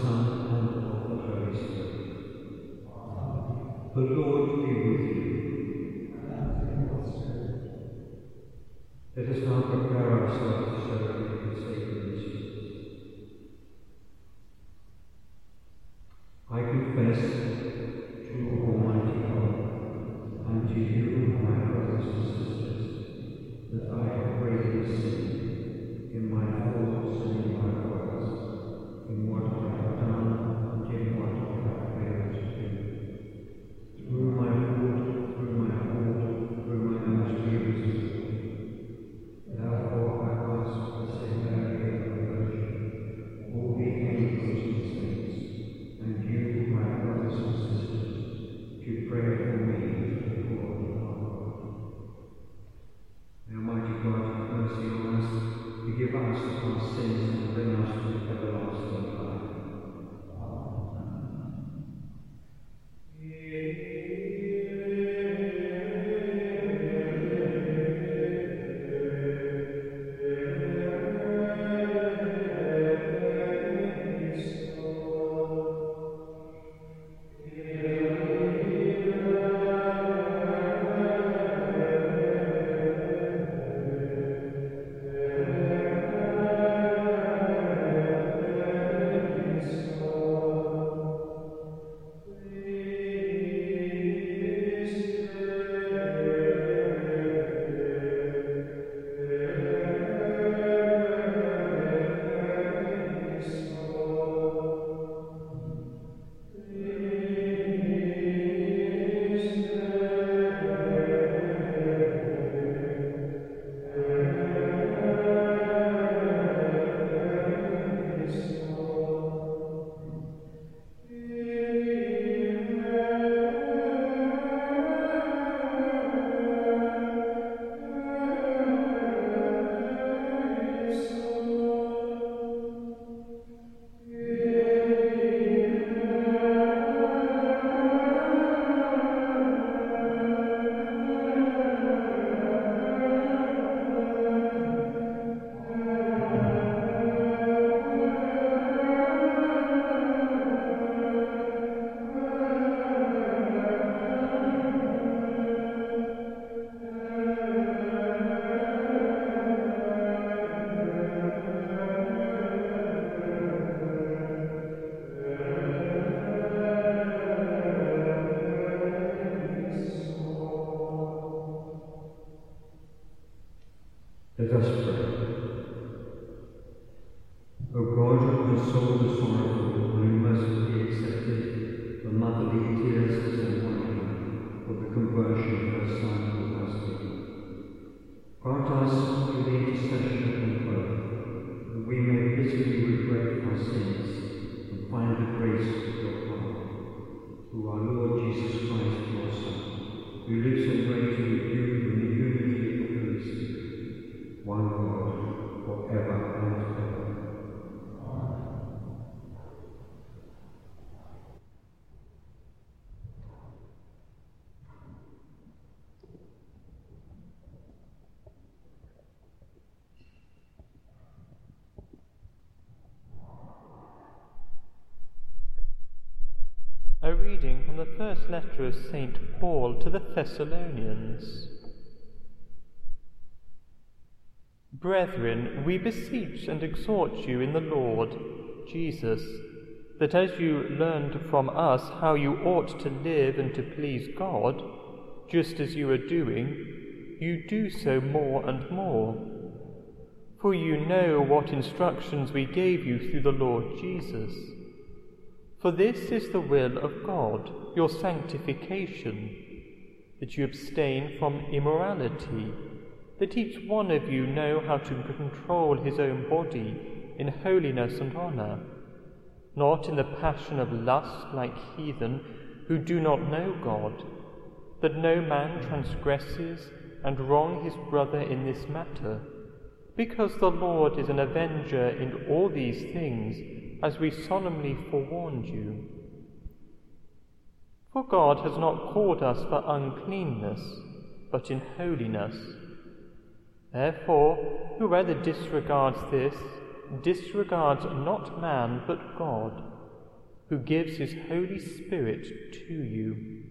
Son, forgive us of our sins, and accepted the motherly tears of St. Monica for the conversion of her son Augustine, grant us through the intercession of them both that we may bitterly regret our sins and find the grace of your power. Through our Lord Jesus Christ, your Son, who lives and reigns with you in the unity of the Holy Spirit, one God, forever and ever. A reading from the first letter of St. Paul to the Thessalonians. Brethren, we beseech and exhort you in the Lord Jesus, that as you learned from us how you ought to live and to please God, just as you are doing, you do so more and more. For you know what instructions we gave you through the Lord Jesus. For this is the will of God, your sanctification, that you abstain from immorality, that each one of you know how to control his own body in holiness and honour, not in the passion of lust like heathen who do not know God, that no man transgresses and wrong his brother in this matter, because the Lord is an avenger in all these things, as we solemnly forewarned you. For God has not called us for uncleanness, but in holiness. Therefore, whoever disregards this, disregards not man, but God, who gives his Holy Spirit to you.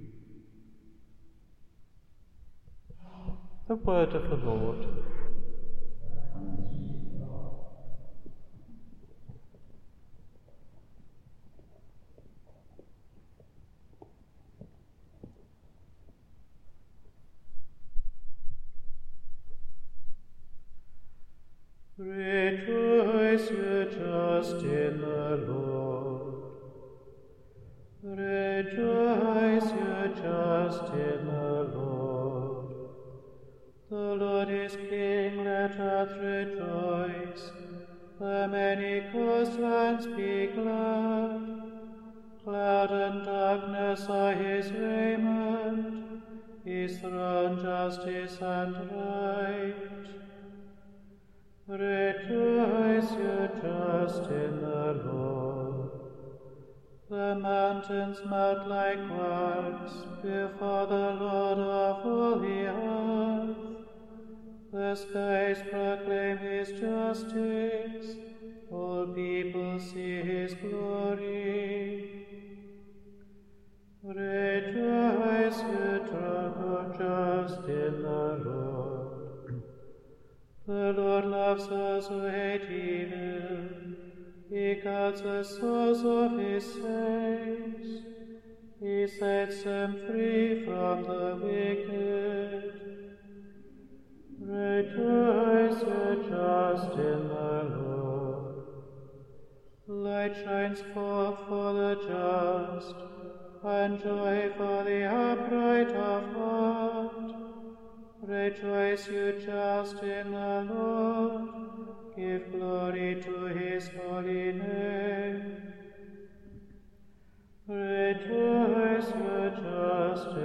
The word of the Lord. Rejoice, you just in the Lord. Rejoice, you just in the Lord. The Lord is King, let earth rejoice. The many coastlands be glad. Cloud and darkness are his raiment, his throne justice and right. Rejoice, you just in the Lord. The mountains melt like wax before the Lord of all the earth. The skies proclaim his justice, all people see his glory. Rejoice, you drunk of just in the Lord. The Lord loves those who hate evil. He guards the souls of his saints. He sets them free from the wicked. Rejoice, you just in the Lord. Light shines forth for the just, and joy for the upright of heart. Rejoice, you just in the Lord. Give glory to his holy name. Rejoice, you just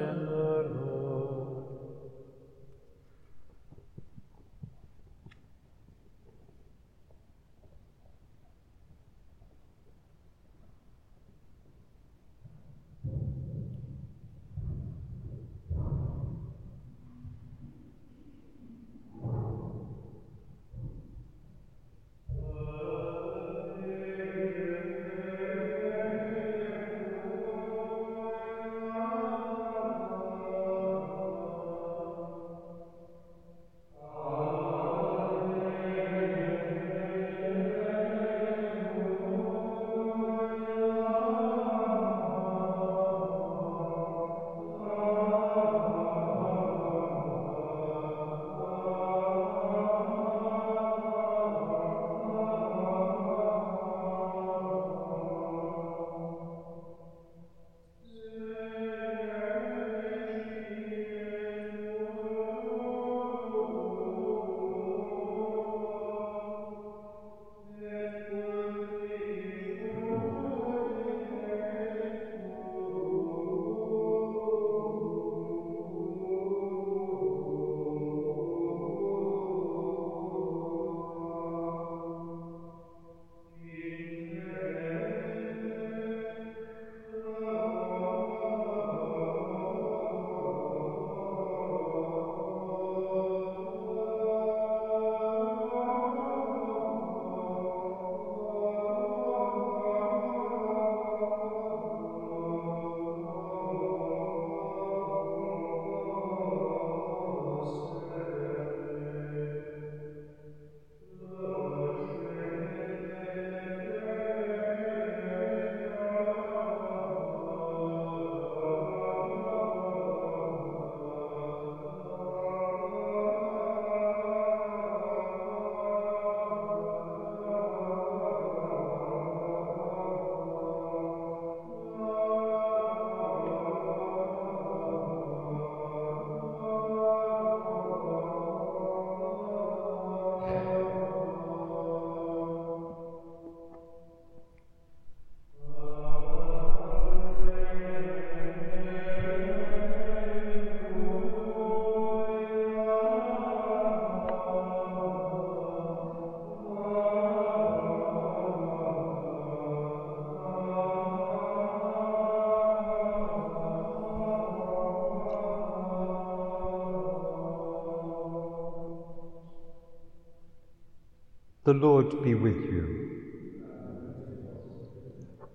The Lord be with you.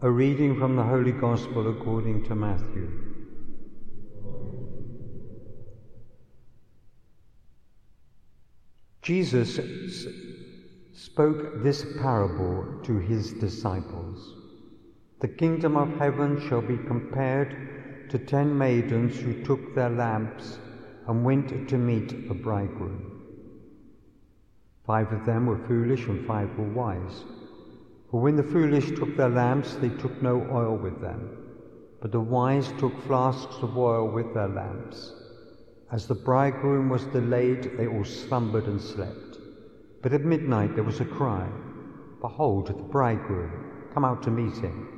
A reading from the Holy Gospel according to Matthew. Jesus spoke this parable to his disciples. The kingdom of heaven shall be compared to ten maidens who took their lamps and went to meet the bridegroom. Five of them were foolish and five were wise. For when the foolish took their lamps, they took no oil with them, but the wise took flasks of oil with their lamps. As the bridegroom was delayed, they all slumbered and slept. But at midnight there was a cry Behold, the bridegroom, come out to meet him.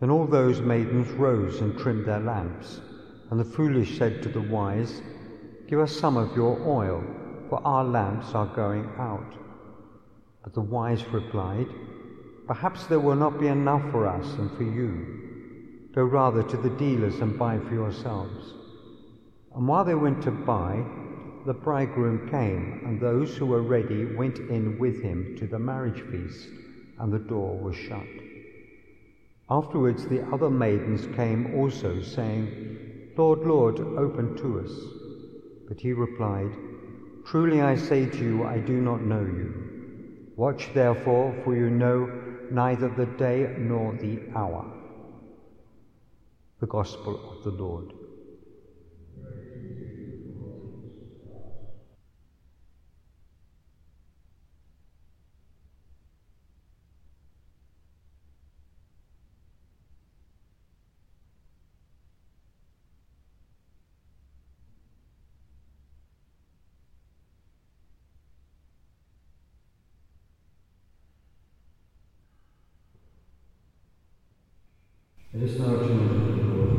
Then all those maidens rose and trimmed their lamps. And the foolish said to the wise, Give us some of your oil for our lamps are going out. But the wise replied, Perhaps there will not be enough for us and for you. Go rather to the dealers and buy for yourselves. And while they went to buy, the bridegroom came, and those who were ready went in with him to the marriage feast, and the door was shut. Afterwards the other maidens came also, saying, Lord, Lord, open to us. But he replied, Truly I say to you, I do not know you. Watch therefore, for you know neither the day nor the hour. The Gospel of the Lord. Let us now turn to the Lord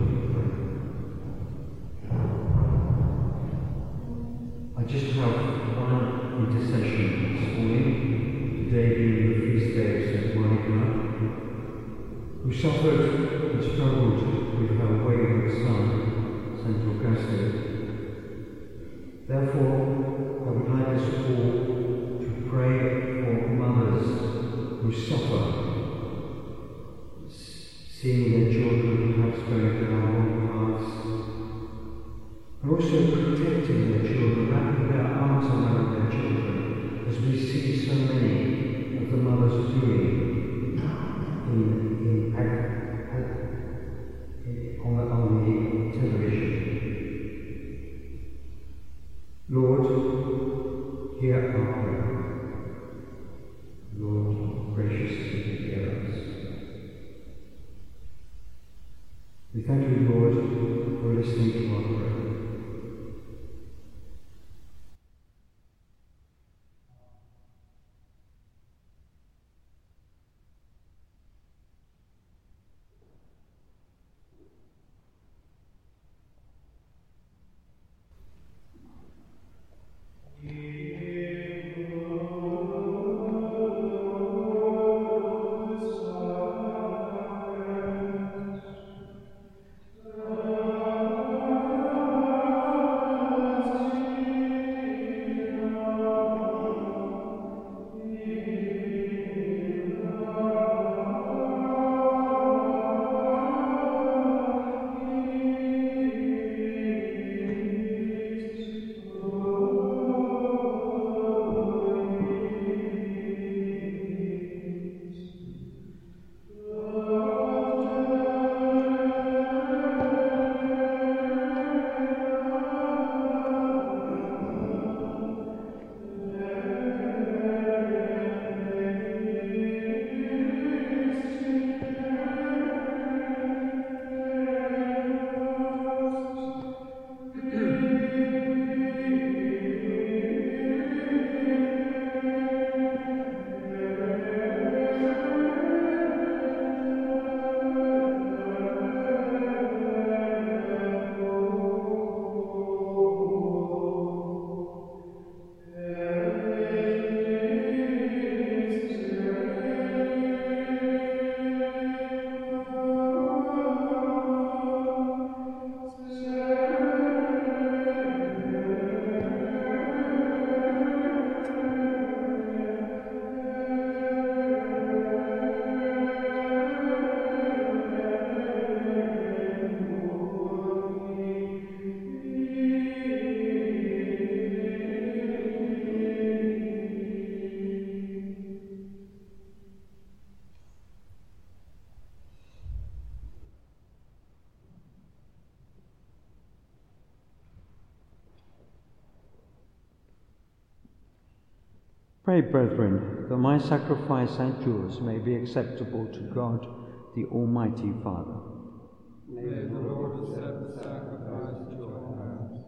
I just have one intercession this morning, today being the feast day of St. Monica, who suffered and struggled with her wayward son, St. Augustine. Therefore, children Pray, brethren, that my sacrifice and yours may be acceptable to God, the Almighty Father. May the Lord accept the sacrifice at your hands,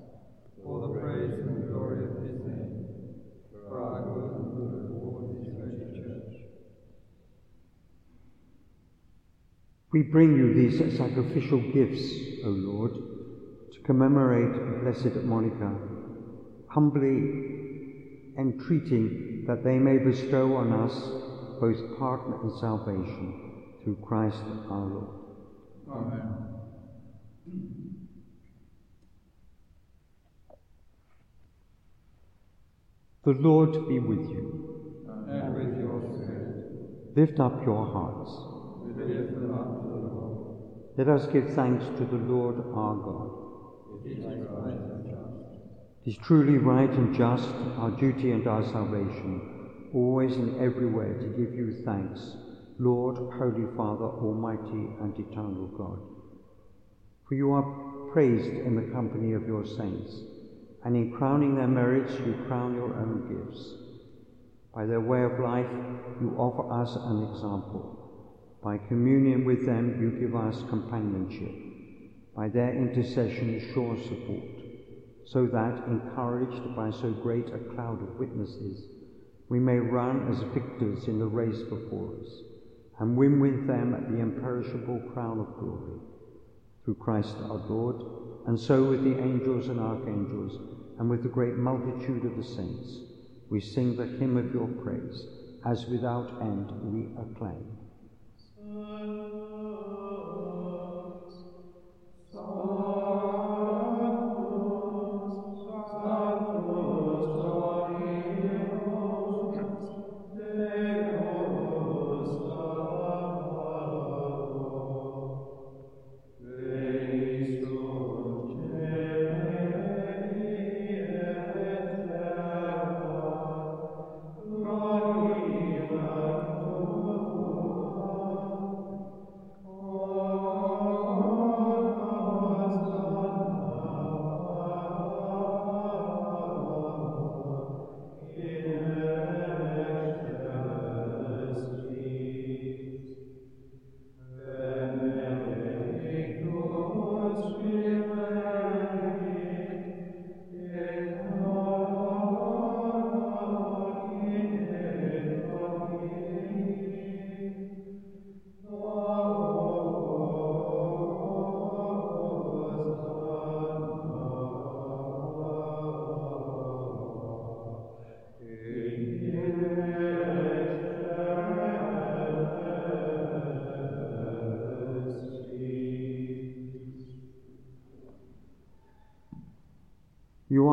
for the praise and glory of his name, for our good and good of all his holy church. We bring you these sacrificial gifts, O Lord, to commemorate Blessed Monica, humbly entreating that they may bestow on us both pardon and salvation through Christ our Lord. Amen. The Lord be with you. And with your spirit, Lift up your hearts. we lift them up to the Lord. Let us give thanks to the Lord our God. It is truly right and just, our duty and our salvation, always and everywhere to give you thanks, Lord, Holy Father, Almighty and eternal God. For you are praised in the company of your saints, and in crowning their merits you crown your own gifts. By their way of life you offer us an example. By communion with them you give us companionship. By their intercession sure support so that, encouraged by so great a cloud of witnesses, we may run as victors in the race before us, and win with them the imperishable crown of glory. Through Christ our Lord, and so with the angels and archangels, and with the great multitude of the saints, we sing the hymn of your praise, as without end we acclaim.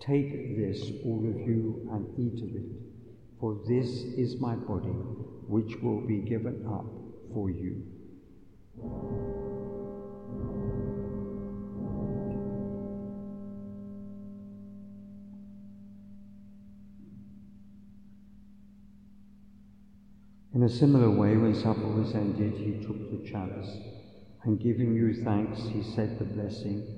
Take this, all of you, and eat of it, for this is my body, which will be given up for you. In a similar way, when supper was ended, he took the chalice, and giving you thanks, he said the blessing,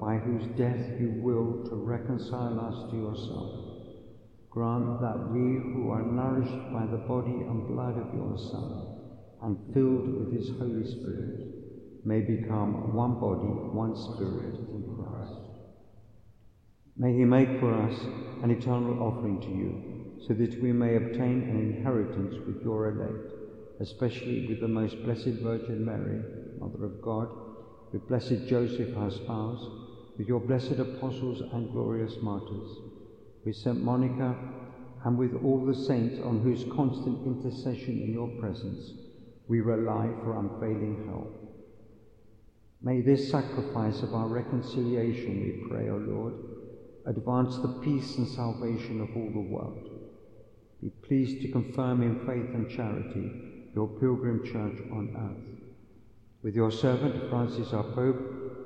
by whose death you will to reconcile us to yourself. Grant that we who are nourished by the body and blood of your Son and filled with his Holy Spirit may become one body, one spirit in Christ. May he make for us an eternal offering to you, so that we may obtain an inheritance with your elect, especially with the most blessed Virgin Mary, Mother of God, with blessed Joseph, our spouse, with your blessed apostles and glorious martyrs, with Saint Monica, and with all the saints on whose constant intercession in your presence we rely for unfailing help. May this sacrifice of our reconciliation, we pray, O Lord, advance the peace and salvation of all the world. Be pleased to confirm in faith and charity your pilgrim church on earth. With your servant Francis our Pope,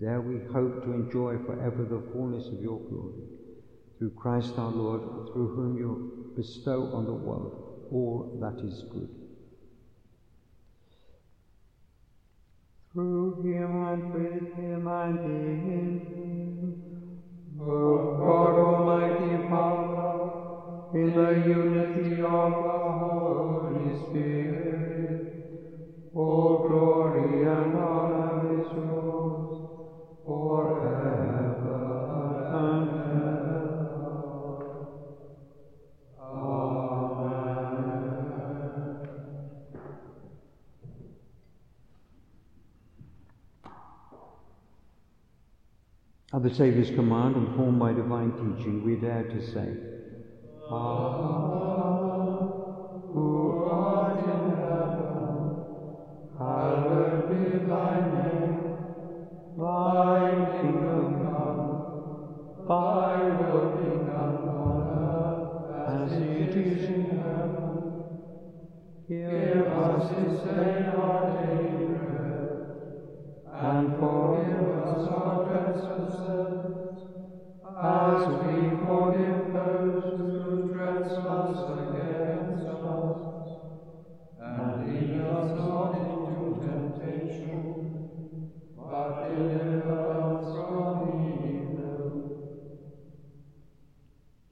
There we hope to enjoy forever the fullness of your glory. Through Christ our Lord, through whom you bestow on the world all that is good. Through him and with him and in him, O God Almighty Father, in the unity of the Holy Spirit, all glory the Saviour's command, informed by divine teaching, we dare to say, Our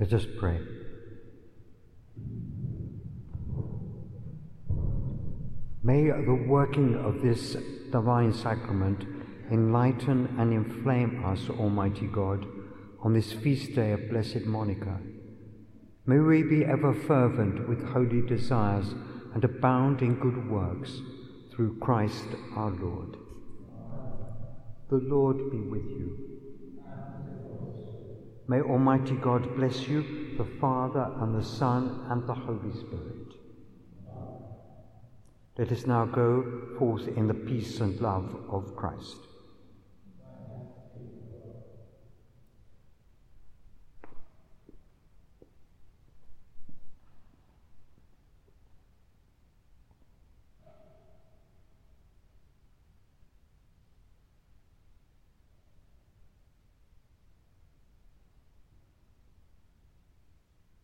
Let us pray. May the working of this divine sacrament enlighten and inflame us, Almighty God, on this feast day of Blessed Monica. May we be ever fervent with holy desires and abound in good works through Christ our Lord. The Lord be with you. May Almighty God bless you, the Father and the Son and the Holy Spirit. Let us now go forth in the peace and love of Christ.